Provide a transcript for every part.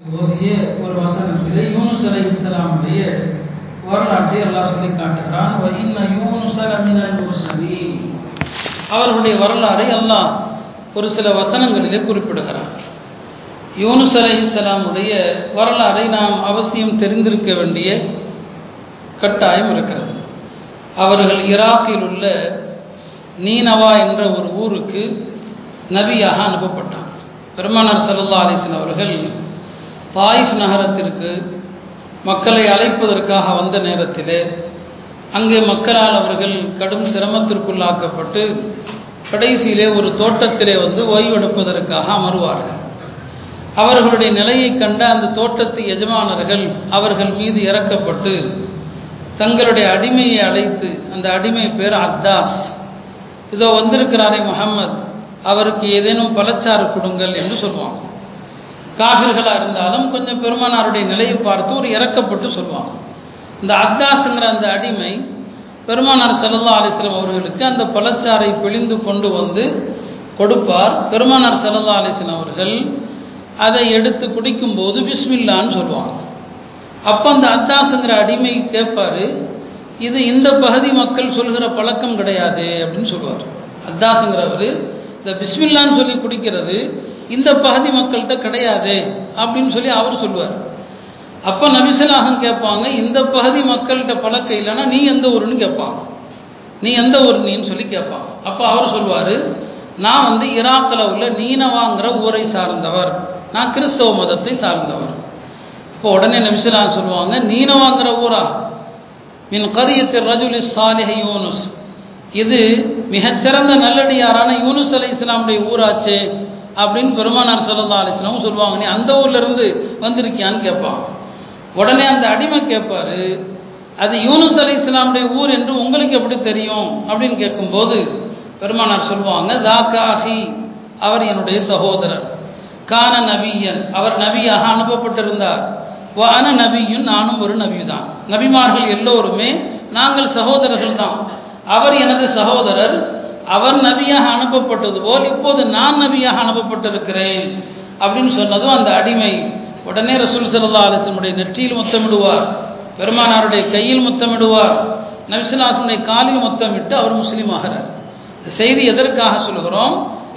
ஓதிய ஒரு வசனத்திலே யூனுஸ் அலை இஸ்லாமுடைய வரலாற்றை அல்லாஹ் சொல்லி காட்டுகிறான். "வ இன்ன அவர்களுடைய வரலாறை அல்லாஹ் ஒரு சில வசனங்களிலே குறிப்பிடுகிறான் யூனுஸ் அலை இஸ்லாமுடைய வரலாறை நாம் அவசியம் தெரிந்திருக்க வேண்டிய கட்டாயம் இருக்கிறது. அவர்கள் ஈராக்கில் உள்ள நீனவா என்ற ஒரு ஊருக்கு நபியாக அனுப்பப்பட்டான் பெருமானார் சல்லா அலிஸ்லாம் அவர்கள் தாயிஸ் நகரத்திற்கு மக்களை அழைப்பதற்காக வந்த நேரத்திலே அங்கே மக்களால் அவர்கள் கடும் சிரமத்திற்குள்ளாக்கப்பட்டு கடைசியிலே ஒரு தோட்டத்திலே வந்து ஓய்வெடுப்பதற்காக அமர்வார்கள். அவர்களுடைய நிலையை கண்ட அந்த தோட்டத்து எஜமானர்கள் அவர்கள் மீது இறக்கப்பட்டு தங்களுடைய அடிமையை அழைத்து அந்த அடிமை பேர் அத்தாஸ் இதோ வந்திருக்கிறாரே முகம்மது அவருக்கு ஏதேனும் பலச்சாறு கொடுங்கள் என்று சொல்லுவாங்க காஃபிர்களாக இருந்தாலும் கொஞ்சம் பெருமானாருடைய நிலையை பார்த்து ஒரு இறக்கப்பட்டு சொல்லுவாங்க இந்த அத்தாஸுங்கிற அந்த அடிமை பெருமானார் செல்லல்லா அலிஸ்லாம் அவர்களுக்கு அந்த பழச்சாறை பிழிந்து கொண்டு வந்து கொடுப்பார். பெருமானார் செல்லல்லா அலிஸ்லாம் அவர்கள் அதை எடுத்து குடிக்கும்போது பிஸ்மில்லான்னு சொல்லுவாங்க அப்போ அந்த அத்தாஸுங்கிற அடிமை கேட்பார் இது இந்த பகுதி மக்கள் சொல்கிற பழக்கம் கிடையாது அப்படின்னு சொல்லுவார் அத்தாஸுங்கிறவர் இந்த பிஸ்மில்லான்னு சொல்லி குடிக்கிறது இந்த பகுதி மக்கள்கிட்ட கிடையாது அப்படின்னு சொல்லி அவர் சொல்லுவார். அப்போ நபிசலாகம் கேட்பாங்க இந்த பகுதி மக்கள்கிட்ட பழக்கம் இல்லைன்னா நீ எந்த ஊருன்னு கேட்பாங்க. நீ எந்த ஊர் நீன்னு சொல்லி கேட்பாங்க. அப்போ அவர் சொல்லுவார் நான் வந்து இராக்கில் உள்ள நீனவாங்கிற ஊரை சார்ந்தவர். நான் கிறிஸ்தவ மதத்தை சார்ந்தவர். இப்போ உடனே நபிசலாகம் சொல்லுவாங்க நீனவாங்கிற ஊரா? மின் கரியத்தில் ரஜுலி சாலிஹ யூனுஸ். இது மிகச்சிறந்த நல்லடியாரான யூனுஸ் அலை இஸ்லாமுடைய ஊராச்சே. அப்படின்னு பெருமானார் சல்லா அலிஸ்லாமும் சொல்லுவாங்க. நீ அந்த ஊர்ல இருந்து வந்திருக்கியான்னு கேட்பான். உடனே அந்த அடிமை கேட்பாரு அது யூனுஸ் அலி இஸ்லாமுடைய ஊர் என்று உங்களுக்கு எப்படி தெரியும்? அப்படின்னு கேட்கும்போது பெருமானார் சொல்லுவாங்க தாக்காஹி அவர் என்னுடைய சகோதரர். கான நபியன் அவர் நபியாக அனுப்பப்பட்டிருந்தார். வான நபியும் நானும் ஒரு நபி தான் நபிமார்கள் எல்லோருமே நாங்கள் சகோதரர்கள் தான் அவர் எனது சகோதரர் அவர் நபியாக அனுப்பப்பட்டது போல் இப்போது நான் நபியாக அனுப்பப்பட்டிருக்கிறேன் அப்படின்னு சொன்னதும் அந்த அடிமை உடனே ரசூல் சல்லா அலிஸ்லமுடைய நெற்றியில் முத்தமிடுவார் பெருமானாருடைய கையில் முத்தமிடுவார் நபிசுல்லாசனுடைய காலில் முத்தமிட்டு அவர் முஸ்லீம் ஆகிறார். செய்தி எதற்காக சொல்கிறோம்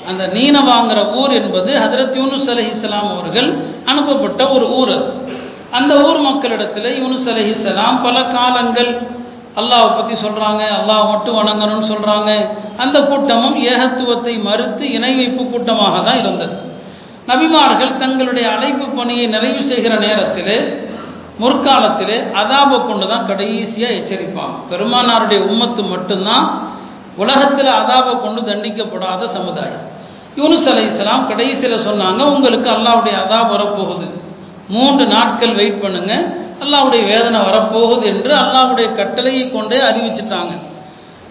அந்த நீன வாங்குற ஊர் என்பது ஹதரத் யூனுஸ் அலஹி இஸ்லாம் அவர்கள் அனுப்பப்பட்ட ஒரு ஊர் அது. அந்த ஊர் மக்களிடத்தில் யூனுஸ் அலஹி இஸ்லாம் பல காலங்கள் அல்லாவை பற்றி சொல்கிறாங்க அல்லாஹ் மட்டும் வணங்கணும்னு சொல்கிறாங்க அந்த கூட்டமும் ஏகத்துவத்தை மறுத்து இணை வைப்பு கூட்டமாக தான் இருந்தது. நபிமார்கள் தங்களுடைய அழைப்பு பணியை நிறைவு செய்கிற நேரத்தில் முற்காலத்தில் அதாபை கொண்டு தான் கடைசியாக எச்சரிப்பாங்க. பெருமானாருடைய உம்மத்து மட்டும்தான் உலகத்தில் அதாபை கொண்டு தண்டிக்கப்படாத சமுதாயம். யூனுஸ் அலை இஸ்லாம் கடைசியில் சொன்னாங்க உங்களுக்கு அல்லாவுடைய அதாப் வரப்போகுது. மூன்று நாட்கள் வெயிட் பண்ணுங்கள் அல்லாவுடைய வேதனை வரப்போகுது என்று அல்லாவுடைய கட்டளையை கொண்டே அறிவிச்சிட்டாங்க.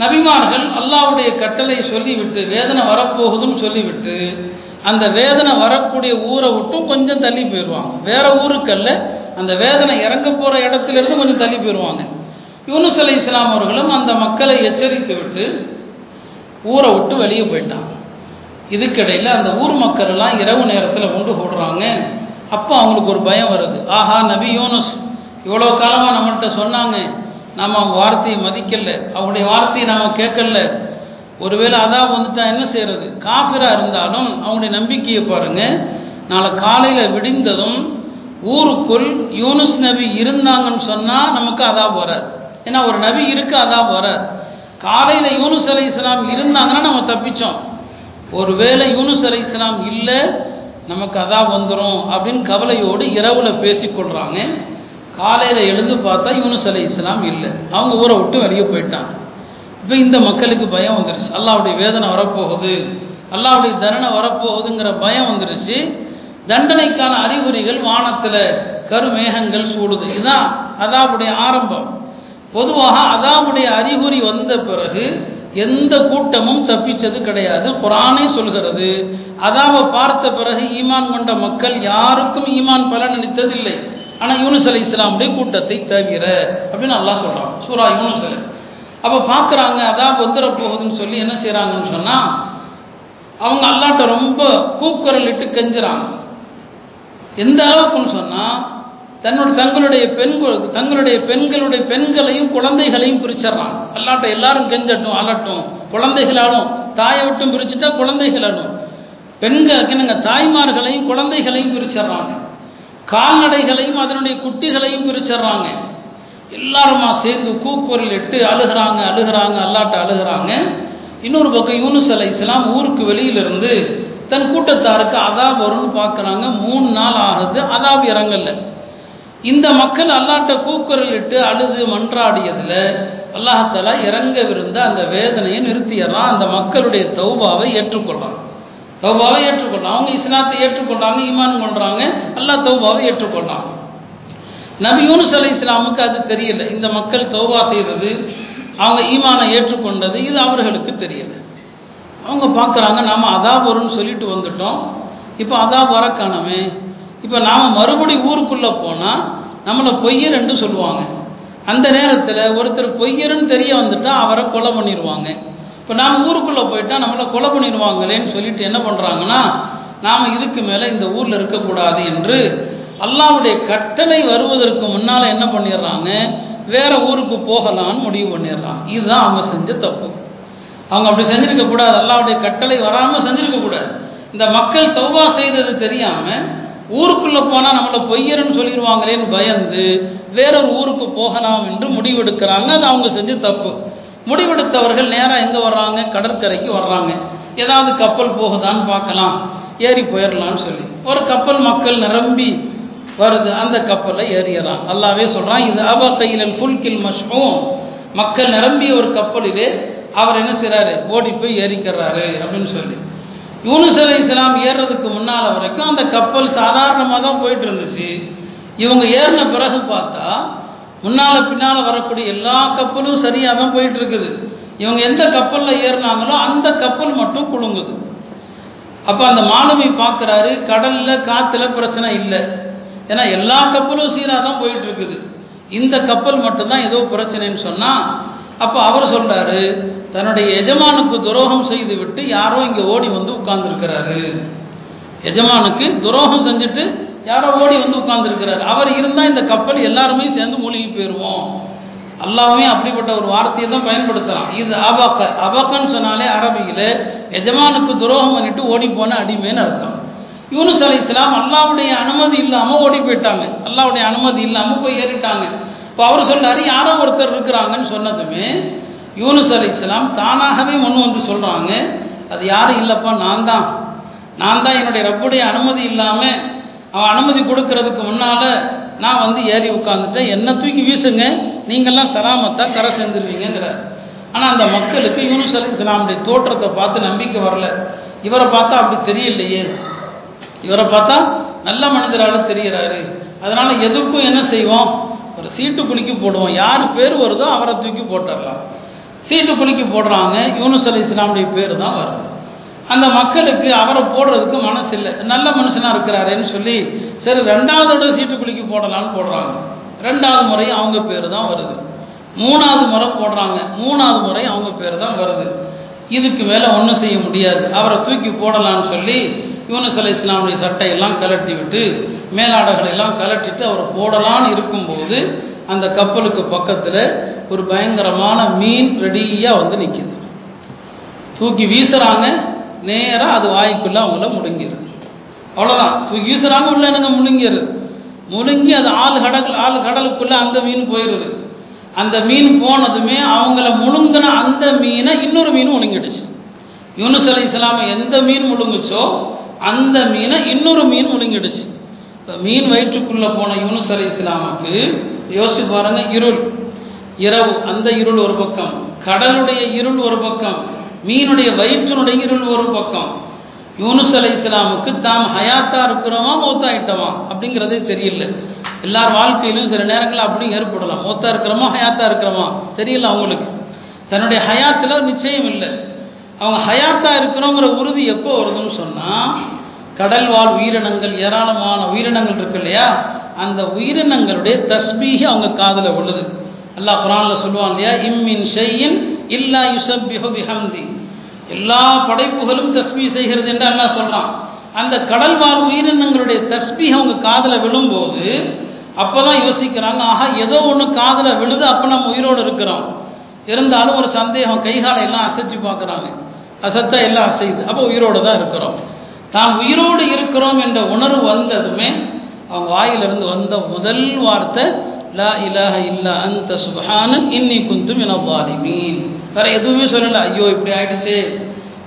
நபிமார்கள் அல்லாவுடைய கட்டளை சொல்லிவிட்டு வேதனை வரப்போகுதுன்னு சொல்லிவிட்டு அந்த வேதனை வரக்கூடிய ஊரை விட்டும் கொஞ்சம் தள்ளி போயிடுவாங்க. வேற ஊருக்கல்ல அந்த வேதனை இறங்க போகிற இடத்துல இருந்து கொஞ்சம் தள்ளி போயிடுவாங்க. யூனுஸ் அலி இஸ்லாம் அவர்களும் அந்த மக்களை எச்சரித்து விட்டு ஊரை விட்டு வெளியே போயிட்டாங்க. இதுக்கிடையில் அந்த ஊர் மக்கள் எல்லாம் இரவு நேரத்தில் கொண்டு போடுறாங்க. அப்போ அவங்களுக்கு ஒரு பயம் வருது. ஆஹா நபி யூனுஸ் இவ்வளோ காலமாக நம்மகிட்ட சொன்னாங்க. நம்ம அவங்க வார்த்தையை மதிக்கலை. அவங்களுடைய வார்த்தையை நாம் கேட்கல. ஒருவேளை அதான் வந்துட்டா என்ன செய்கிறது காஃபிராக இருந்தாலும் அவங்களுடைய நம்பிக்கையை பாருங்கள் நாளை காலையில் விடிந்ததும் ஊருக்குள் யூனுஸ் நபி இருந்தாங்கன்னு சொன்னால் நமக்கு அதா போகிறார் ஏன்னா ஒரு நபி இருக்கு அதா போகிறார் காலையில் யூனுஸ் அலை இஸ்லாம் இருந்தாங்கன்னா நம்ம தப்பிச்சோம். ஒருவேளை யூனுஸ் அலை இஸ்லாம் இல்லை நமக்கு அதா வந்துடும் அப்படின்னு கவலையோடு இரவில் பேசிக்கொள்கிறாங்க காலையில் எழுந்து பார்த்தா யூனுஸ் அலி இஸ்லாம் இல்லை. அவங்க ஊரை விட்டு வெளியே போயிட்டாங்க. இப்போ இந்த மக்களுக்கு பயம் வந்துருச்சு. அல்லாவுடைய வேதனை வரப்போகுது. அல்லாவுடைய தண்டனை வரப்போகுதுங்கிற பயம் வந்துருச்சு. தண்டனைக்கான அறிகுறிகள் வானத்தில் கருமேகங்கள் சூடுது. இதுதான் அதாவுடைய ஆரம்பம். பொதுவாக அதாவுடைய அறிகுறி வந்த பிறகு எந்த கூட்டமும் தப்பிச்சது கிடையாது. குரானே சொல்கிறது அதாவை பார்த்த பிறகு ஈமான் கொண்ட மக்கள் யாருக்கும் ஈமான் பலன் அளித்ததில்லை ஆனால் யூனுஸ் அலி இஸ்லாமுடைய கூட்டத்தை தவிர அப்படின்னு நல்லா சொல்கிறான் சூரா யூனுஸ் அலி. அப்போ பார்க்குறாங்க அதான் வந்துட போகுதுன்னு சொல்லி என்ன செய்கிறாங்கன்னு சொன்னால் அவங்க அல்லாட்ட ரொம்ப கூக்குரல் இட்டு கெஞ்சுறாங்க. எந்த அளவுக்குன்னு சொன்னால் தன்னோட தங்களுடைய பெண்கள் தங்களுடைய பெண்களுடைய பெண்களையும் குழந்தைகளையும் பிரிச்சிடறான் அல்லாட்ட எல்லாரும் கெஞ்சட்டும் அலட்டும். குழந்தைகளாலும் தாயை விட்டும் பிரிச்சுட்டா குழந்தைகளாலும். பெண்களுக்கு என்னங்க தாய்மார்களையும் குழந்தைகளையும் பிரிச்சிடுறாங்க. கால்நடைகளையும் அதனுடைய குட்டிகளையும் பிரிச்சிடுறாங்க எல்லாருமா சேர்ந்து கூக்குரல் இட்டு அழுகிறாங்க அழுகிறாங்க அல்லாட்ட அழுகிறாங்க. இன்னொரு பக்கம் யூனுஸ் அலை இஸ்லாம் ஊருக்கு வெளியிலிருந்து தன் கூட்டத்தாருக்கு அதாப் வரும்னு பார்க்குறாங்க. மூணு நாள் ஆகுது அதாப் இறங்கல. இந்த மக்கள் அல்லாட்ட கூக்குரல் இட்டு அழுது மன்றாடியதில் அல்லாஹாலா இறங்கவிருந்த அந்த வேதனையை நிறுத்திடுறான். அந்த மக்களுடைய தௌபாவை ஏற்றுக்கொள்றான். தௌபாவை ஏற்றுக்கொள்றான் அவங்க இஸ்லாத்தை ஏற்றுக்கொண்டாங்க ஈமான் கொள்றாங்க. அல்லா தௌபாவை ஏற்றுக்கொள்றான் நபி யூனுஸ் அலி இஸ்லாமுக்கு அது தெரியல. இந்த மக்கள் தௌபா செய்தது அவங்க ஈமானை ஏற்றுக்கொண்டது இது அவர்களுக்கு தெரியல. அவங்க பார்க்குறாங்க நாம் அதாப் வரும்னு சொல்லிட்டு வந்துட்டோம். இப்போ அதாப் வர காணமே இப்போ நாம் மறுபடி ஊருக்குள்ளே போனால் நம்மளை பொய்யர் என்று சொல்லுவாங்க. அந்த நேரத்தில் ஒருத்தர் பொய்யருன்னு தெரிய வந்துட்டால் அவரை கொலை பண்ணிடுவாங்க இப்போ நாம் ஊருக்குள்ளே போயிட்டா நம்மளை கொலை பண்ணிடுவாங்களேன்னு சொல்லிட்டு என்ன பண்ணுறாங்கன்னா நாம் இதுக்கு மேலே இந்த ஊரில் இருக்கக்கூடாது என்று அல்லாவுடைய கட்டளை வருவதற்கு முன்னால் என்ன பண்ணிடுறாங்க? வேற ஊருக்கு போகலான்னு முடிவு பண்ணிடுறான் இதுதான் அவங்க செஞ்ச தப்பு. அவங்க அப்படி செஞ்சிருக்க கூடாது. அல்லாவுடைய கட்டளை வராமல் செஞ்சிருக்க கூடாது. இந்த மக்கள் தௌவா செய்தது தெரியாமல் ஊருக்குள்ளே போனால் நம்மளை பொய்யருன்னு சொல்லிடுவாங்களேன்னு பயந்து வேறொரு ஊருக்கு போகலாம் என்று முடிவெடுக்கிறாங்க. அது அவங்க செஞ்ச தப்பு. முடிவெடுத்தவர்கள் நேராக எங்கே வர்றாங்க? கடற்கரைக்கு வர்றாங்க. ஏதாவது கப்பல் போகுதான்னு பார்க்கலாம். ஏறி போயிடலான்னு சொல்லி. ஒரு கப்பல் மக்கள் நிரம்பி வருது. அந்த கப்பலில் ஏறியறான். அல்லாவே சொல்கிறான் இது அப கையில் ஃபுல்கில் மஷ்மூம் மக்கள் நிரம்பிய ஒரு கப்பலிலே அவர் என்ன செய்கிறாரு ஓடி போய் ஏறிக்கிறாரு அப்படின்னு சொல்லி. யூனுஸ் அலை இஸ்லாம் ஏறுறதுக்கு முன்னால் வரைக்கும் அந்த கப்பல் சாதாரணமாக தான் போயிட்டு இருந்துச்சு. இவங்க ஏறின பிறகு பார்த்தா முன்னால் பின்னால் வரக்கூடிய எல்லா கப்பலும் சரியாக தான் போயிட்டு இருக்குது இவங்க எந்த கப்பலில் ஏறினாங்களோ அந்த கப்பல் மட்டும் குழுங்குது அப்போ அந்த மாலுமி பார்க்குறாரு கடலில் காற்றுல பிரச்சனை இல்லை. ஏன்னா எல்லா கப்பலும் சீராக தான் போயிட்டு இருக்குது இந்த கப்பல் மட்டும்தான் ஏதோ பிரச்சனைன்னு சொன்னால் அப்போ அவர் சொல்கிறாரு தன்னுடைய எஜமானுக்கு துரோகம் செய்து விட்டு யாரோ இங்கே ஓடி வந்து உட்கார்ந்துருக்கிறாரு. எஜமானுக்கு துரோகம் செஞ்சுட்டு யாரோ ஓடி வந்து உட்கார்ந்துருக்கிறார். அவர் இருந்தால் இந்த கப்பல் எல்லாருமே சேர்ந்து மூழ்கி போயிடுவோம் அல்லாமே அப்படிப்பட்ட ஒரு வார்த்தையை தான் பயன்படுத்தலாம் இது அபக்க அபக்கன்னு சொன்னாலே அரபியில் எஜமானுக்கு துரோகம் பண்ணிட்டு ஓடி போன அடிமைன்னு அர்த்தம். யூனுஸ் அலி இஸ்லாம் அல்லாவுடைய அனுமதி இல்லாமல் ஓடி போயிட்டாங்க. அல்லாவுடைய அனுமதி இல்லாமல் போய் ஏறிட்டாங்க. இப்போ அவர் சொன்னார் யாரோ ஒருத்தர் இருக்கிறாங்கன்னு சொன்னதுமே யூனுஸ் அலி இஸ்லாம் தானாகவே முன் வந்து சொல்கிறாங்க அது யாரும் இல்லைப்பா நான் தான். நான் தான் என்னுடைய ரப்புடைய அனுமதி இல்லாமல் அவன் அனுமதி கொடுக்கறதுக்கு முன்னால் நான் வந்து ஏறி உட்காந்துட்டேன் என்ன தூக்கி வீசுங்க நீங்கள்லாம் சலாமத்தாக கரை சேர்ந்துருவீங்கிறார் ஆனால் அந்த மக்களுக்கு யூனுஸ் அலி இஸ்லாமுடைய தோற்றத்தை பார்த்து நம்பிக்கை வரல. இவரை பார்த்தா அப்படி தெரியலையே. இவரை பார்த்தா நல்ல மனிதராக தெரிகிறாரு. அதனால் எதுக்கும் என்ன செய்வோம்? ஒரு சீட்டு குலுக்கி போடுவோம். யார் பேர் வருதோ அவரை தூக்கி போட்டுடலாம். சீட்டு குலுக்கி போடுறாங்க. யூனுஸ் அலி இஸ்லாமுடைய பேர் தான் வருது. அந்த மக்களுக்கு அவரை போடுறதுக்கு மனசு இல்லை நல்ல மனுஷனாக இருக்கிறாருன்னு சொல்லி சரி ரெண்டாவதோட சீட்டு குலுக்கி போடலான்னு போடுறாங்க. ரெண்டாவது முறை அவங்க பேர் தான் வருது. மூணாவது முறை போடுறாங்க. மூணாவது முறை அவங்க பேர் தான் வருது. இதுக்கு மேலே ஒன்றும் செய்ய முடியாது. அவரை தூக்கி போடலான்னு சொல்லி யூனஸ் அலி இஸ்லாமுடைய சட்டையெல்லாம் கலட்டி விட்டு மேலாடைகளையெல்லாம் கலட்டிட்டு அவரை போடலான்னு இருக்கும்போது அந்த கப்பலுக்கு பக்கத்தில் ஒரு பயங்கரமான மீன் ரெடியாக வந்து நிற்கிது தூக்கி வீசுகிறாங்க நேராக அது வாய்க்குள்ளே அவங்கள முழுங்கிடுது அவ்வளோதான் தூக்கி வீசுகிறாங்க உள்ள எனக்கு முழுங்கிடுது முழுங்கி அது ஆள் கடல் ஆள் கடலுக்குள்ளே அந்த மீன் போயிடுது அந்த மீன் போனதுமே அவங்கள முழுங்கின அந்த மீனை இன்னொரு மீன் முழுங்கிடுச்சு யூனுஸ் அலி இஸ்லாமை எந்த மீன் முழுங்குச்சோ அந்த மீனை இன்னொரு மீன் முழுங்கிடுச்சு இப்போ மீன் வயிற்றுக்குள்ளே போன யூனுஸ் அலி இஸ்லாமுக்கு யோசிச்சு பாருங்க இருள். இரவு அந்த இருள் ஒரு பக்கம். கடலுடைய இருள் ஒரு பக்கம். மீனுடைய வயிற்றினுடைய இருள் ஒரு பக்கம். யூனுஸ் அலை இஸ்லாமுக்கு தாம் ஹயாத்தா இருக்கிறோமா மௌத்தாயிட்டோமா? அப்படிங்கிறதே தெரியல. எல்லார் வாழ்க்கையிலும் சில நேரங்களில் அப்படியும் ஏற்படலாம். மௌத்தா இருக்கிறோமா ஹயாத்தா இருக்கிறோமா? தெரியல அவங்களுக்கு. தன்னுடைய ஹயாத்தில் நிச்சயம் இல்லை. அவங்க ஹயாத்தா இருக்கிறோங்கிற உறுதி எப்போ வருதுன்னு சொன்னால் கடல் வாழ் உயிரினங்கள் ஏராளமான உயிரினங்கள் இருக்கு இல்லையா? அந்த உயிரினங்களுடைய தஸ்பீகி அவங்க காதில் உள்ளது அல்லாஹ் குரானில் சொல்லுவான் இல்லையா? இம்மின் ஷெய்யின் இல்லா யுசப்பிஹு பிஹம்தி. எல்லா படைப்புகளும் தஸ்மி செய்கிறது என்று அல்லாஹ் சொல்கிறான் அந்த கடல் வாழ் உயிரினங்களுடைய தஸ்பி அவங்க காதில் விழும்போது அப்போ தான் யோசிக்கிறாங்க ஆஹா ஏதோ ஒன்று காதில் விழுது அப்போ நம்ம உயிரோடு இருக்கிறோம். இருந்தாலும் ஒரு சந்தேகம் கைகாலை எல்லாம் அசைச்சு பார்க்குறாங்க. அசத்தா எல்லாம் அசையுது. அப்போ உயிரோடு தான் இருக்கிறோம். தான் உயிரோடு இருக்கிறோம் என்ற உணர்வு வந்ததுமே அவங்க வாயிலிருந்து வந்த முதல் வார்த்தை லா இலாஹ இல்லா அந்த சுபஹான இன்னி குந்தும் என வாலிமீன். வேற எதுவுமே சொல்லலை. ஐயோ இப்படி ஆயிடுச்சு.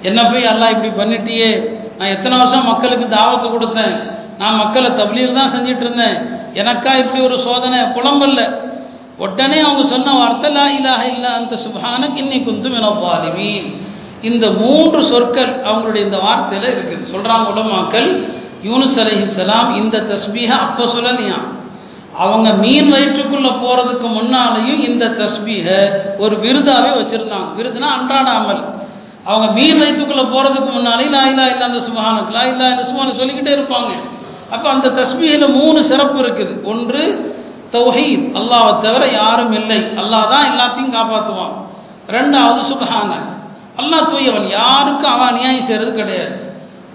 என்ன போய் எல்லாம் இப்படி பண்ணிட்டியே? நான் எத்தனை வருஷம் மக்களுக்கு தாவத்து கொடுத்தேன். நான் மக்களை தப்லீக் தான் செஞ்சிட்டு இருந்தேன். எனக்கா இப்படி ஒரு சோதனை? புலம்பல்ல. உடனே அவங்க சொன்ன வார்த்தை லா இலாஹ இல்லா அந்த சுபஹான இன்னி குந்தும் என இந்த மூன்று சொற்கள் அவங்களுடைய இந்த வார்த்தையில் இருக்குது. சொல்கிறாங்க உலமாக்கள் யூனுஸ் அலைஹிஸ்ஸலாம் இந்த தஸ்பீஹை அப்போ சொல்லலையான் அவங்க மீன் வயிற்றுக்குள்ளே போகிறதுக்கு முன்னாலேயும் இந்த தஸ்பீஹை ஒரு விருதாவே வச்சுருந்தாங்க. விருதுனா அன்றாட அமல். அவங்க மீன் வயிற்றுக்குள்ளே போகிறதுக்கு முன்னாலே லா இல்லா இல்லா அந்த சுபஹானுக்கு லா இல்லா இந்த சுபானு சொல்லிக்கிட்டே இருப்பாங்க. அப்போ அந்த தஸ்பீஹில் மூணு சிறப்பு இருக்குது. ஒன்று தௌஹீத். அல்லாவை தவிர யாரும் இல்லை. அல்லாஹ் தான் எல்லாத்தையும் காப்பாற்றுவான் ரெண்டாவது சுபஹான அல்லாஹ் தூயவன். யாருக்கும் அவன் அநியாயம் செய்கிறது கிடையாது.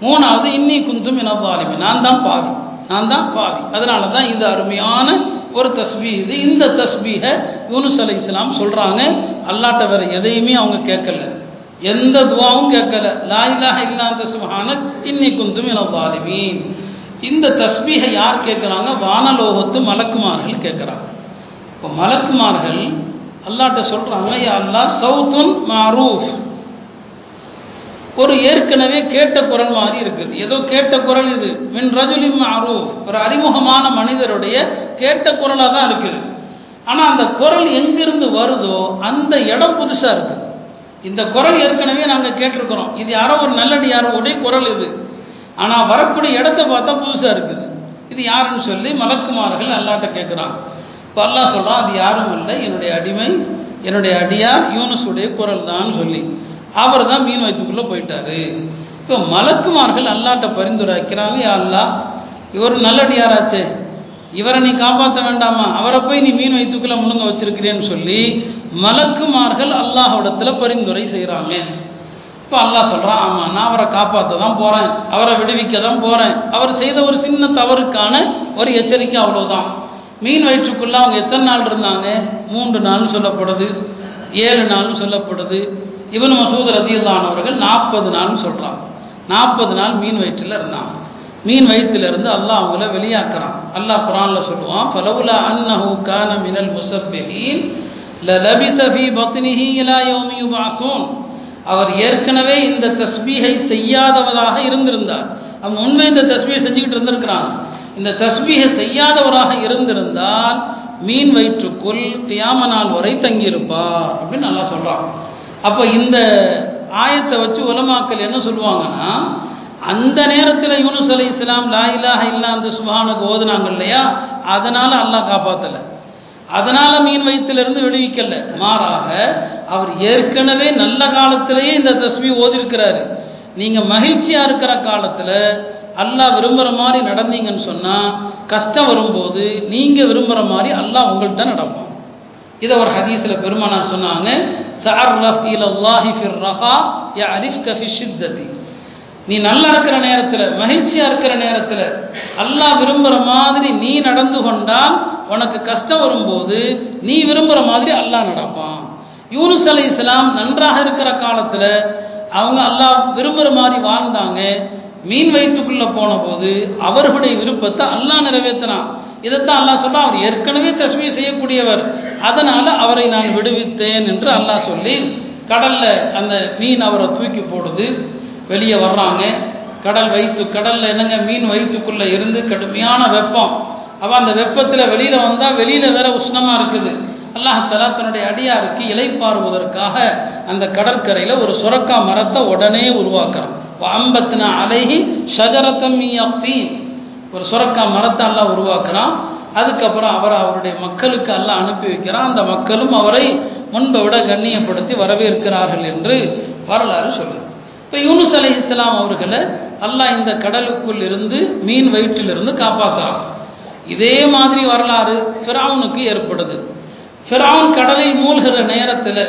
மூணாவது இன்னி குந்தும் இனவாலிமி நான் தான் பாவி. நான் தான் பாவி. அதனால தான் இது அருமையான ஒரு தஸ்பீ இது. இந்த தஸ்பீகை யூனுஸ் அலை இஸ்லாம் சொல்கிறாங்க அல்லாட்ட வேற எதையுமே அவங்க கேட்கல. எந்த துவாவும் கேட்கல. லாயிலாக இல்லாத சுபஹான இன்னி குந்தும் இனவாலிமீன் இந்த தஸ்பீகை யார் கேட்குறாங்க? வானலோகத்து மலக்குமார்கள் கேட்குறாங்க. இப்போ மலக்குமார்கள் அல்லாட்ட சொல்கிறாங்க யா அல்லா சவுத்துன் மாரூஃப். ஒரு ஏற்கனவே கேட்ட குரல் மாதிரி இருக்குது. ஏதோ கேட்ட குரல் இது. மின் ரஜுலிம் மாரூஃப். ஒரு அறிமுகமான மனிதருடைய கேட்ட குரலாக தான் இருக்குது. ஆனால் அந்த குரல் எங்கிருந்து வருதோ அந்த இடம் புதுசாக இருக்குது இந்த குரல் ஏற்கனவே நாங்கள் கேட்டிருக்கிறோம். இது யாரோ ஒரு நல்லடி யாரோடைய குரல் இது. ஆனால் வரக்கூடிய இடத்த பார்த்தா புதுசாக இருக்குது. இது யாருன்னு சொல்லி மலக்குமார்கள் அல்லாட்ட கேட்குறான் இப்போ அல்லா சொல்கிறான் அது யாரும் இல்லை. என்னுடைய அடிமை என்னுடைய அடியார் யூனுஸுடைய குரல் தான் சொல்லி. அவர் தான் மீன் வயிற்றுக்குள்ளே போயிட்டாரு. இப்போ மலக்குமார்கள் அல்லாட்ட பரிந்துரைக்கிறாங்க அல்லா இவர் நல்லடியாராச்சே இவரை நீ காப்பாற்ற வேண்டாமா? அவரை போய் நீ மீன் வயிற்றுக்குள்ளே முழுங்க வச்சிருக்கிறேன்னு சொல்லி மலக்குமார்கள் அல்லாஹ்விடத்தில் பரிந்துரை செய்கிறாங்க இப்போ அல்லாஹ் சொல்கிறான் ஆமாம் நான் அவரை காப்பாற்ற தான் போகிறேன் அவரை விடுவிக்க தான் போகிறேன் அவர் செய்த ஒரு சின்ன தவறுக்கான ஒரு எச்சரிக்கை அவ்வளோதான் மீன் வயிற்றுக்குள்ளே அவங்க எத்தனை நாள் இருந்தாங்க? மூன்று நாள்னு சொல்லப்படுது ஏழு நாள்னு சொல்லப்படுது. இவன் மசூத் ரதியுல்லானவர்கள் நாற்பது நாள்னு சொல்கிறான் நாற்பது நாள் மீன் வயிற்றில் இருந்தான் மீன் வயிற்றிலிருந்து அல்லாஹ் அவங்கள வெளியாக்குறான். அல்லாஹ் குரானில் சொல்லுவான் ஃபலவுலா அன்னஹு கான மினல் முசப்பிஹீன் லலபிஸ ஃபீ பத்னிஹி இலா யௌமி யுபஅஸூன் அவர் ஏற்கனவே இந்த தஸ்பீகை செய்யாதவராக இருந்திருந்தார். அவன் உண்மை இந்த தஸ்பீகை செஞ்சுக்கிட்டு இருந்திருக்கிறான். இந்த தஸ்பீகை செய்யாதவராக இருந்திருந்தால் மீன் வயிற்றுக்குள் தியாம நாள் வரை தங்கியிருப்பார் அப்படின்னு நல்லா சொல்கிறான் அப்போ இந்த ஆயத்தை வச்சு உலமாக்கல் என்ன சொல்லுவாங்கன்னா அந்த நேரத்தில் யூனுஸ் அலி இஸ்லாம் லா இலாஹ இல்லா அந்த சுபானுக்கு ஓதுனாங்க இல்லையா? அதனால் அல்லாஹ் காப்பாற்றலை அதனால் மீன் வயிற்றிலிருந்து விடுவிக்கல. மாறாக அவர் ஏற்கனவே நல்ல காலத்திலேயே இந்த தஸ்மி ஓதிருக்கிறாரு. நீங்கள் மகிழ்ச்சியாக இருக்கிற காலத்தில் அல்லாஹ் விரும்புகிற மாதிரி நடந்தீங்கன்னு சொன்னால் கஷ்டம் வரும்போது நீங்கள் விரும்புகிற மாதிரி அல்லாஹ் உங்கள்கிட்ட நடப்பான். இதை ஒரு ஹதீஸில் பெருமானார் சொன்னாங்க ரஹா நீ நல்லா இருக்கிற நேரத்தில் மகிழ்ச்சியா இருக்கிற நேரத்தில் அல்லாஹ் விரும்புகிற மாதிரி நீ நடந்து கொண்டால் உனக்கு கஷ்டம் வரும்போது நீ விரும்புகிற மாதிரி அல்லாஹ் நடப்பான். யூனுஸ் அலி இஸ்லாம் நன்றாக இருக்கிற காலத்தில் அவங்க அல்லாஹ் விரும்புகிற மாதிரி வாழ்ந்தாங்க. மீன் வயிற்றுக்குள்ள போன போது அவர்களுடைய விருப்பத்தை அல்லாஹ் நிறைவேற்றினான். இதைத்தான் அல்லாஹ் சொல்ல அவர் ஏற்கனவே தஸ்மீ செய்யக்கூடியவர். அதனால் அவரை நான் விடுவித்தேன் என்று அல்லாஹ் சொல்லி கடலில் அந்த மீன் அவரை தூக்கி போடுது. வெளியே வர்றாங்க. கடல் வயிற்று கடலில் என்னங்க? மீன் வயிற்றுக்குள்ளே இருந்து கடுமையான வெப்பம். அப்போ அந்த வெப்பத்தில் வெளியில் வந்தால் வெளியில் வேற உஷ்ணமாக இருக்குது. அல்லாஹலா தன்னுடைய அடியாருக்கு இலைப்பாறுவதற்காக அந்த கடற்கரையில் ஒரு சுரக்கா மரத்தை உடனே உருவாக்குறான். அம்பத்தின அலைகி ஷஜரத்தம் ஒரு சுரக்கா மரத்தை எல்லாம் உருவாக்குறான். அதுக்கப்புறம் அவர் அவருடைய மக்களுக்கு எல்லாம் அனுப்பி வைக்கிறான். அந்த மக்களும் அவரை முன்பை விட கண்ணியப்படுத்தி வரவேற்கிறார்கள் என்று வரலாறு சொல்லுது. இப்போ யூனுஸ் அலை இஸ்லாம் அவர்களை அல்லாஹ் இந்த கடலுக்குள் இருந்து மீன் வயிற்றிலிருந்து காப்பாற்றுறான் இதே மாதிரி வரலாறு ஃபிரவுனுக்கு ஏற்படுது. ஃபிரவுன் கடலில் மூழ்கிற நேரத்தில்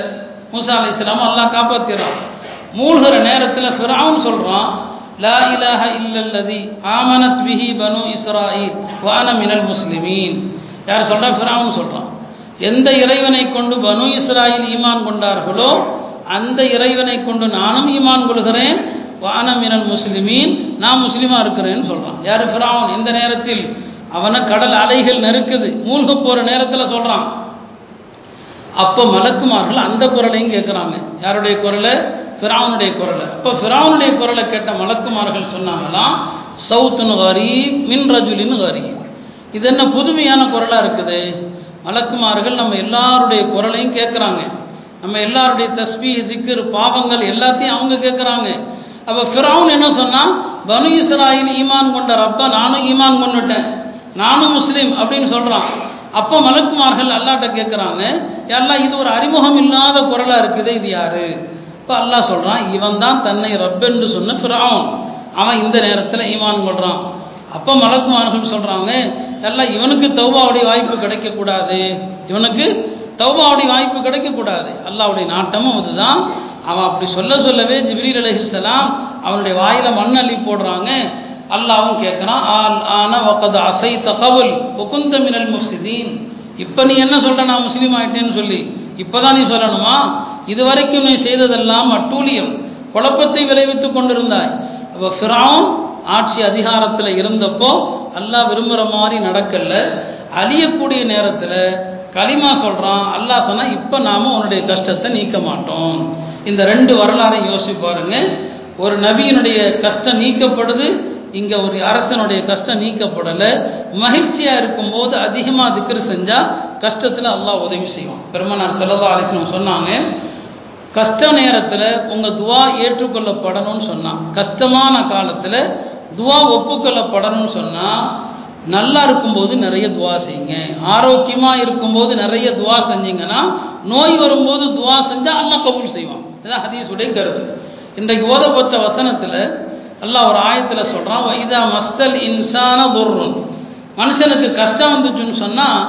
மூசா அலி இஸ்லாம் அல்லாஹ் காப்பாற்றிடுறான் மூழ்கிற நேரத்தில் ஃபிரவுன் சொல்கிறான் லா இலாஹ இல்லல்லதி ஆமனத் பிஹி பனு இஸ்ராயில் வான மினல் முஸ்லிமீன் யார் சொல்கிறா ஃபிராவும் சொல்கிறான் எந்த இறைவனை கொண்டு பனு இஸ்ராயில் ஈமான் கொண்டார்களோ அந்த இறைவனை கொண்டு நானும் ஈமான் கொள்கிறேன். வான மினல் முஸ்லிமீன் நான் முஸ்லீமாக இருக்கிறேன்னு சொல்கிறான் யார்? ஃபிராவும் இந்த நேரத்தில் அவனை கடல் அலைகள் நெருக்குது. மூழ்க போகிற நேரத்தில் சொல்கிறான் அப்போ மலக்குமார்கள் அந்த குரலையும் கேட்குறாங்க யாருடைய குரலை? ஃபிராவுனுடைய குரலை. அப்போ ஃபிராவுனுடைய குரலை கேட்ட மலக்குமார்கள் சொன்னாங்களாம் சவுத்துன்னு வாரி மின் ரஜுலின்னு ஹரி. இது என்ன புதுமையான குரலாக இருக்குது? மலக்குமார்கள் நம்ம எல்லாருடைய குரலையும் கேட்குறாங்க நம்ம எல்லாருடைய தஸ்பி திக்கிற பாவங்கள் எல்லாத்தையும் அவங்க கேட்குறாங்க அப்போ ஃபிரௌன் என்ன சொன்னால் பனு இஸ்ராயில் ஈமான் கொண்ட ரப்ப நானும் ஈமான் கொண்டுட்டேன். நானும் முஸ்லீம் அப்படின்னு சொல்கிறான் அப்போ மலக்குமார்கள் அல்லாட்ட கேட்குறாங்க எல்லாம் இது ஒரு அறிமுகம் இல்லாத குரலாக இருக்குது இது யாரு? இப்போ அல்லாஹ் சொல்கிறான் இவன் தான் தன்னை ரப்பென்று சொன்ன ஃபிராவன் அவன் இந்த நேரத்தில் ஈமான் கொள்கிறான் அப்போ மலக்குமார்கள் சொல்கிறாங்க எல்லாம் இவனுக்கு தௌபாவுடைய வாய்ப்பு கிடைக்கக்கூடாது. இவனுக்கு தௌபாவுடைய வாய்ப்பு கிடைக்கக்கூடாது. அல்லாவுடைய நாட்டமும் அதுதான். அவன் அப்படி சொல்ல சொல்லவே ஜிப்ரீல் அலஹிஸ்லாம் அவனுடைய வாயில மண் அள்ளி போடுறாங்க. அல்லாவும் கேட்குறான் ஆல் ஆன வக்கது அசை தகவல் ஒகுந்த மினல் முஃப்சிதீன். இப்போ நீ என்ன சொல்ற? நான் முஸ்லீம் ஆயிட்டேன்னு சொல்லி. இப்போதான் நீ சொல்லணுமா? இதுவரைக்கும் நீ செய்ததெல்லாம் அட்டூழியம். குழப்பத்தை விளைவித்து கொண்டிருந்தாய். அப்போ ஃபிராவும் ஆட்சி அதிகாரத்தில் இருந்தப்போ அல்லாஹ் விரும்புகிற மாதிரி நடக்கல. அழியக்கூடிய நேரத்தில் களிமா சொல்கிறான் அல்லாஹ் சொன்னால் இப்போ நாம் உன்னுடைய கஷ்டத்தை நீக்க மாட்டோம். இந்த ரெண்டு வரலாறையும் யோசிச்சு பாருங்க. ஒரு நபியினுடைய கஷ்டம் நீக்கப்படுது இங்கே ஒரு அரசனுடைய கஷ்டம் நீக்கப்படலை. மகிழ்ச்சியாக இருக்கும்போது அதிகமாக திக்கர் செஞ்சால் கஷ்டத்தில் அல்லாஹ் உதவி செய்வான். பெருமனார் செல்லதா அலிஸ்லம் சொன்னாங்க கஷ்ட நேரத்தில் உங்கள் துவா ஏற்றுக்கொள்ளப்படணும்னு சொன்னான் கஷ்டமான காலத்தில் துவா ஒப்புக்கொள்ளப்படணும்னு சொன்னால் நல்லா இருக்கும்போது நிறைய துவா செய்யுங்க. ஆரோக்கியமாக இருக்கும்போது நிறைய துவா செஞ்சீங்கன்னா நோய் வரும்போது துவா செஞ்சால் அல்லாஹ் கபூல் செய்வான். இதுதான் ஹதீஸுடைய கருத்து. இன்றைக்கு ஓதப்பட்ட வசனத்தில் அல்லாஹ் ஒரு ஆயத்தில் சொல்கிறான் இதா மஸ்தல் இன்சான துர்ரன் மனுஷனுக்கு கஷ்டம் வந்துச்சுன்னு சொன்னால்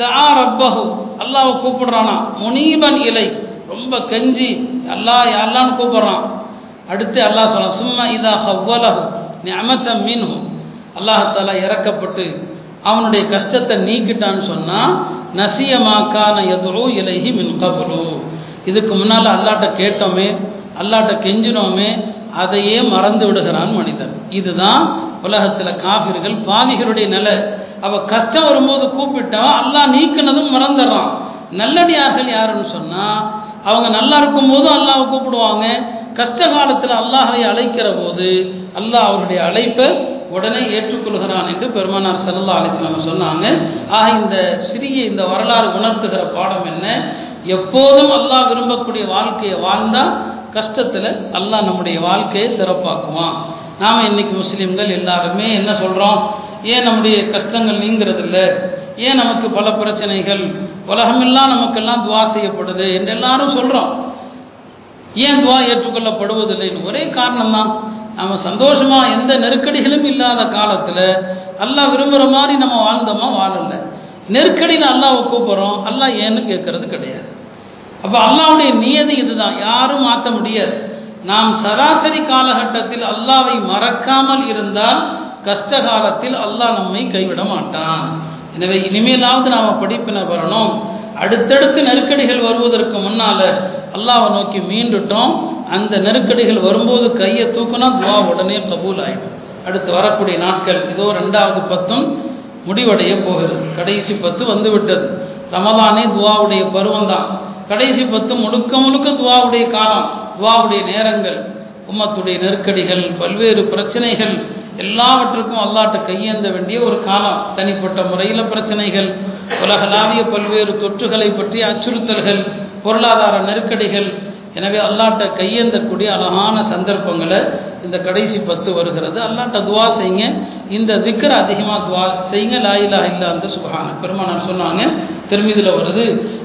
தா ரப்பஹு. அல்லாவை கூப்பிடுறானா முனீபன் இலை. ரொம்ப கெஞ்சி அல்லாஹ் யாரெல்லாம்னு கூப்பிட்றான்? அடுத்து அல்லாஹ் சொல்கிறான் சும்மா இதா ஹவ்வலஹு நியமத்த மீன்ஹு. அல்லாஹால இறக்கப்பட்டு அவனுடைய கஷ்டத்தை நீக்கிட்டான்னு சொன்னால் நசியமாக்கான எதுரோ இலகி மின் கபலோ. இதுக்கு முன்னால் அல்லாட்ட கேட்டோமே அல்லாட்ட கெஞ்சினோமே அதையே மறந்து விடுகிறான் மனிதன். இதுதான் உலகத்தில் காஃபிர்கள் பாவிகளுடைய நிலை. அவ கஷ்டம் வரும்போது கூப்பிட்டா அல்லாஹ் நீக்கினதும் மறந்துடுறான். நல்லடியார்கள் யாருன்னு சொன்னால் அவங்க நல்லா இருக்கும்போது அல்லாவை கூப்பிடுவாங்க. கஷ்ட காலத்தில் அல்லாஹை அழைக்கிற போது அல்லாஹ் அவருடைய அழைப்பை உடனே ஏற்றுக்கொள்கிறான் என்று பெருமானார் சல்லா அலிஸ்லாம் சொன்னாங்க. ஆக இந்த சிறிய இந்த வரலாறு உணர்த்துகிற பாடம் என்ன? எப்போதும் அல்லாஹ் விரும்பக்கூடிய வாழ்க்கையை வாழ்ந்தால் கஷ்டத்தில் அல்லாஹ் நம்முடைய வாழ்க்கையை சிறப்பாக்குவான். நாம் இன்னைக்கு முஸ்லீம்கள் எல்லாருமே என்ன சொல்கிறோம் ஏன் நம்முடைய கஷ்டங்கள் நீங்கிறதில்ல? ஏன் நமக்கு பல பிரச்சனைகள்? உலகமெல்லாம் நமக்கெல்லாம் துவா செய்யப்படுது என்று எல்லாரும் சொல்கிறோம் ஏன் துவா ஏற்றுக்கொள்ளப்படுவதில்லைன்னு ஒரே காரணம் தான் நம்ம சந்தோஷமாக எந்த நெருக்கடிகளும் இல்லாத காலத்தில் அல்லாஹ் விரும்புகிற மாதிரி நம்ம வாழ்ந்தோமா? வாழலை. நெருக்கடியில் அல்லாவை கூப்பிட்றோம். அல்லாஹ் ஏன்னு கேட்கறது கிடையாது. அப்போ அல்லாவுடைய நியதி இதுதான். யாரும் மாற்ற முடியாது. நாம் சராசரி காலகட்டத்தில் அல்லாவை மறக்காமல் இருந்தால் கஷ்ட காலத்தில் அல்லாஹ் நம்மை கைவிட மாட்டான். எனவே இனிமேலாவது நாம் படிப்பினை வரணும். அடுத்தடுத்து நெருக்கடிகள் வருவதற்கு முன்னால் அல்லாவை நோக்கி மீண்டுட்டோம். அந்த நெருக்கடிகள் வரும்போது கையை தூக்குனா துவா உடனே கபூல் ஆகிடும் அடுத்து வரக்கூடிய நாட்கள் இதோ ரெண்டாவது பத்தும் முடிவடைய போகிறது. கடைசி பத்து வந்து விட்டது ரமதானே துவாவுடைய பருவம் தான் கடைசி பத்து முழுக்க முழுக்க துவாவுடைய காலம் துவாவுடைய நேரங்கள் உம்மத்துடைய நெருக்கடிகள் பல்வேறு பிரச்சனைகள் எல்லாவற்றுக்கும் அல்லாட்ட கையேந்த வேண்டிய ஒரு காலம் தனிப்பட்ட முறையில் பிரச்சனைகள் உலகளாவிய பல்வேறு தொற்றுகளை பற்றிய அச்சுறுத்தல்கள் பொருளாதார நெருக்கடிகள். எனவே அல்லாட்ட கையேந்தக்கூடிய அழகான சந்தர்ப்பங்களை இந்த கடைசி பத்து வருகிறது. அல்லாட்ட துவா செய்யுங்க. இந்த திக்கரை அதிகமாக துவா செய்யுங்க. லாயிலா இல்லா அந்த சுகான பெருமானார் சொன்னாங்க. திருமிதில் வருது.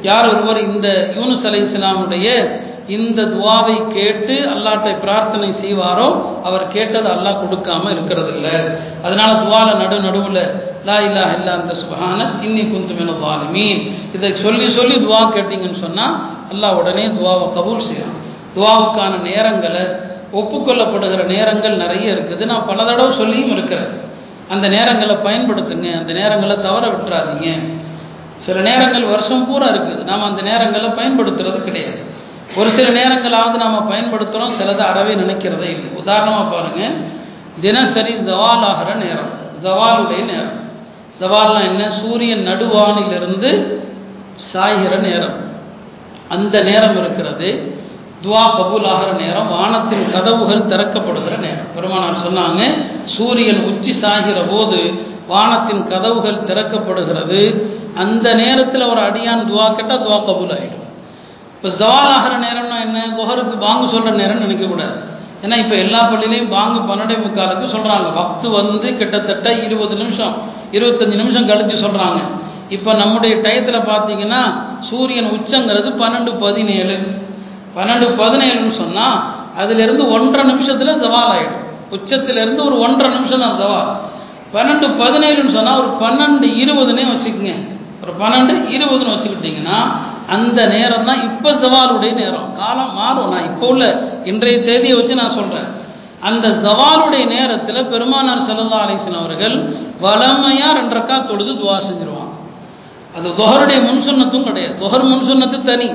யார் ஒருவர் இந்த யூனுஸ் அலை இஸ்லாமுடைய இந்த துவாவை கேட்டு அல்லாட்டை பிரார்த்தனை செய்வாரோ அவர் கேட்டது அல்லாஹ் கொடுக்காம இருக்கிறது இல்லை அதனால துவால நடு நடுவில் லா இல்லா இல்லா அந்த சுபஹான. இன்னி குந்துமென வாலிமீன் இதை சொல்லி சொல்லி துவா கேட்டீங்கன்னு சொன்னால் அல்லாஹ் உடனே துவாவை கபூல் செய்யலாம் துவாவுக்கான நேரங்களை ஒப்புக்கொள்ளப்படுகிற நேரங்கள் நிறைய இருக்குது. நான் பல தடவை சொல்லியும் இருக்கிறேன். அந்த நேரங்களை பயன்படுத்துங்க. அந்த நேரங்களை தவற விட்டுறாதீங்க. சில நேரங்கள் வருஷம் பூரா இருக்குது. நாம் அந்த நேரங்களை பயன்படுத்துறது கிடையாது. ஒரு சில நேரங்களாவது நாம் பயன்படுத்துகிறோம் சிலதை அறவே நினைக்கிறதே இல்லை. உதாரணமாக பாருங்கள் தினசரி ஜவால் ஆகிற நேரம். ஜவாலுடைய நேரம். ஜவால்லாம் என்ன? சூரியன் நடுவானிலிருந்து சாய்கிற நேரம். அந்த நேரம் இருக்கிறது. துவா கபூல் ஆகிற நேரம் வானத்தின் கதவுகள் திறக்கப்படுகிற நேரம். பெருமானார் சொன்னாங்க சூரியன் உச்சி சாகிற போது வானத்தின் கதவுகள் திறக்கப்படுகிறது. அந்த நேரத்தில் ஒரு அடியான் துவா கேட்டால் துவா கபூல் ஆகிடும் இப்போ ஜவால் ஆகிற நேரம்னா என்ன? குஹருக்கு பாங்கு சொல்கிற நேரம்னு நினைக்கக்கூடாது ஏன்னா இப்போ எல்லா பள்ளியிலையும் பாங்கு பன்னெண்டே முக்காலுக்கு சொல்கிறாங்க வக்து வந்து கிட்டத்தட்ட இருபது நிமிஷம் இருபத்தஞ்சி நிமிஷம் கழித்து சொல்கிறாங்க இப்போ நம்முடைய டயத்தில் பார்த்தீங்கன்னா சூரியன் உச்சங்கிறது பன்னெண்டு பதினேழு. பன்னெண்டு பதினேழுன்னு சொன்னால் அதுலேருந்து ஒன்றரை நிமிஷத்தில் ஜவால் ஆகிடும் உச்சத்திலேருந்து ஒரு ஒன்றரை நிமிஷம் தான் ஜவால் பன்னெண்டு பதினேழுன்னு சொன்னால் ஒரு பன்னெண்டு இருபதுன்னே வச்சுக்கோங்க. ஒரு பன்னெண்டு இருபதுன்னு வச்சுக்கிட்டிங்கன்னா அந்த நேரம் தான் இப்போ ஜவாலுடைய நேரம். காலம் மாறும். நான் இப்போ உள்ள இன்றைய தேதியை வச்சு நான் சொல்கிறேன் அந்த ஜவாலுடைய நேரத்தில் பெருமானார் செல்லல்லா அலிசன் அவர்கள் வளமையாக ரெண்டரைக்கா தொழுது துவா செஞ்சிருவாங்க. அது தொஹருடைய முன்சுன்னத்தும் கிடையாது. தொஹர் முன்சுன்னத்து தனி.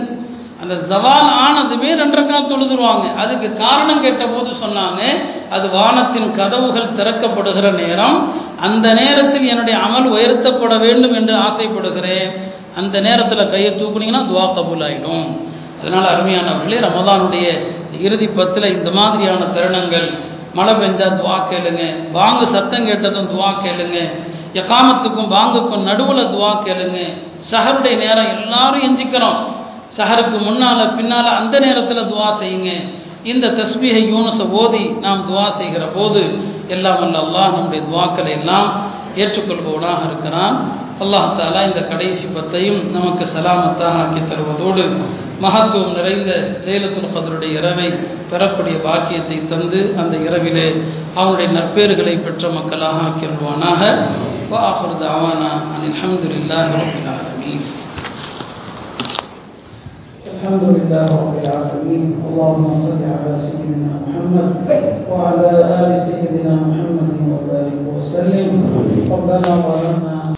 அந்த ஜவால் ஆனதுமே ரெண்டரைக்கா தொழுதுருவாங்க அதுக்கு காரணம் கேட்டபோது சொன்னாங்க அது வானத்தின் கதவுகள் திறக்கப்படுகிற நேரம். அந்த நேரத்தில் என்னுடைய அமல் உயர்த்தப்பட வேண்டும் என்று ஆசைப்படுகிறேன். அந்த நேரத்தில் கையை தூக்குனீங்கன்னா துவா கபூல் ஆகிடும் அதனால் அருமையானவர்களே ரமதானுடைய இறுதி பத்தில் இந்த மாதிரியான தருணங்கள் மழை பெஞ்சா துவா கேளுங்க வாங்கு சத்தம் கேட்டதும் துவா கேளுங்க எக்காமத்துக்கும் வாங்குக்கும் நடுவில் துவா கேளுங்க சஹருடைய நேரம் எல்லாரும் எஞ்சிக்கிறோம் சஹருக்கு முன்னால் பின்னால் அந்த நேரத்தில் துவா செய்யுங்க. இந்த தஸ்பீகை யூனஸை ஓதி நாம் துவா செய்கிற போது எல்லாம் வல்ல அல்லாஹ் நம்முடைய துவாக்களை எல்லாம் ஏற்றுக்கொள்பவனாக இருக்கிறான். அல்லாஹ் தாலா இந்த கடைசி பத்தையும் நமக்கு சலாமத்தாக ஆக்கி தருவதோடு மகத்துவம் நிறைந்த லேலத்துல் கதருடைய இரவை பெறக்கூடிய பாக்கியத்தை தந்து அந்த இரவிலே அவனுடைய நற்பேறுகளை பெற்ற மக்களாக ஆக்கிடுவானாக வாஹர் தாவானா அனில் அஹமதுல்லாஹி ரபின் ஆலமீன். الحمد لله رب العالمين. اللهم صل على سيدنا محمد وعلى آل سيدنا محمد وبارك وسلم. ربنا ظلمنا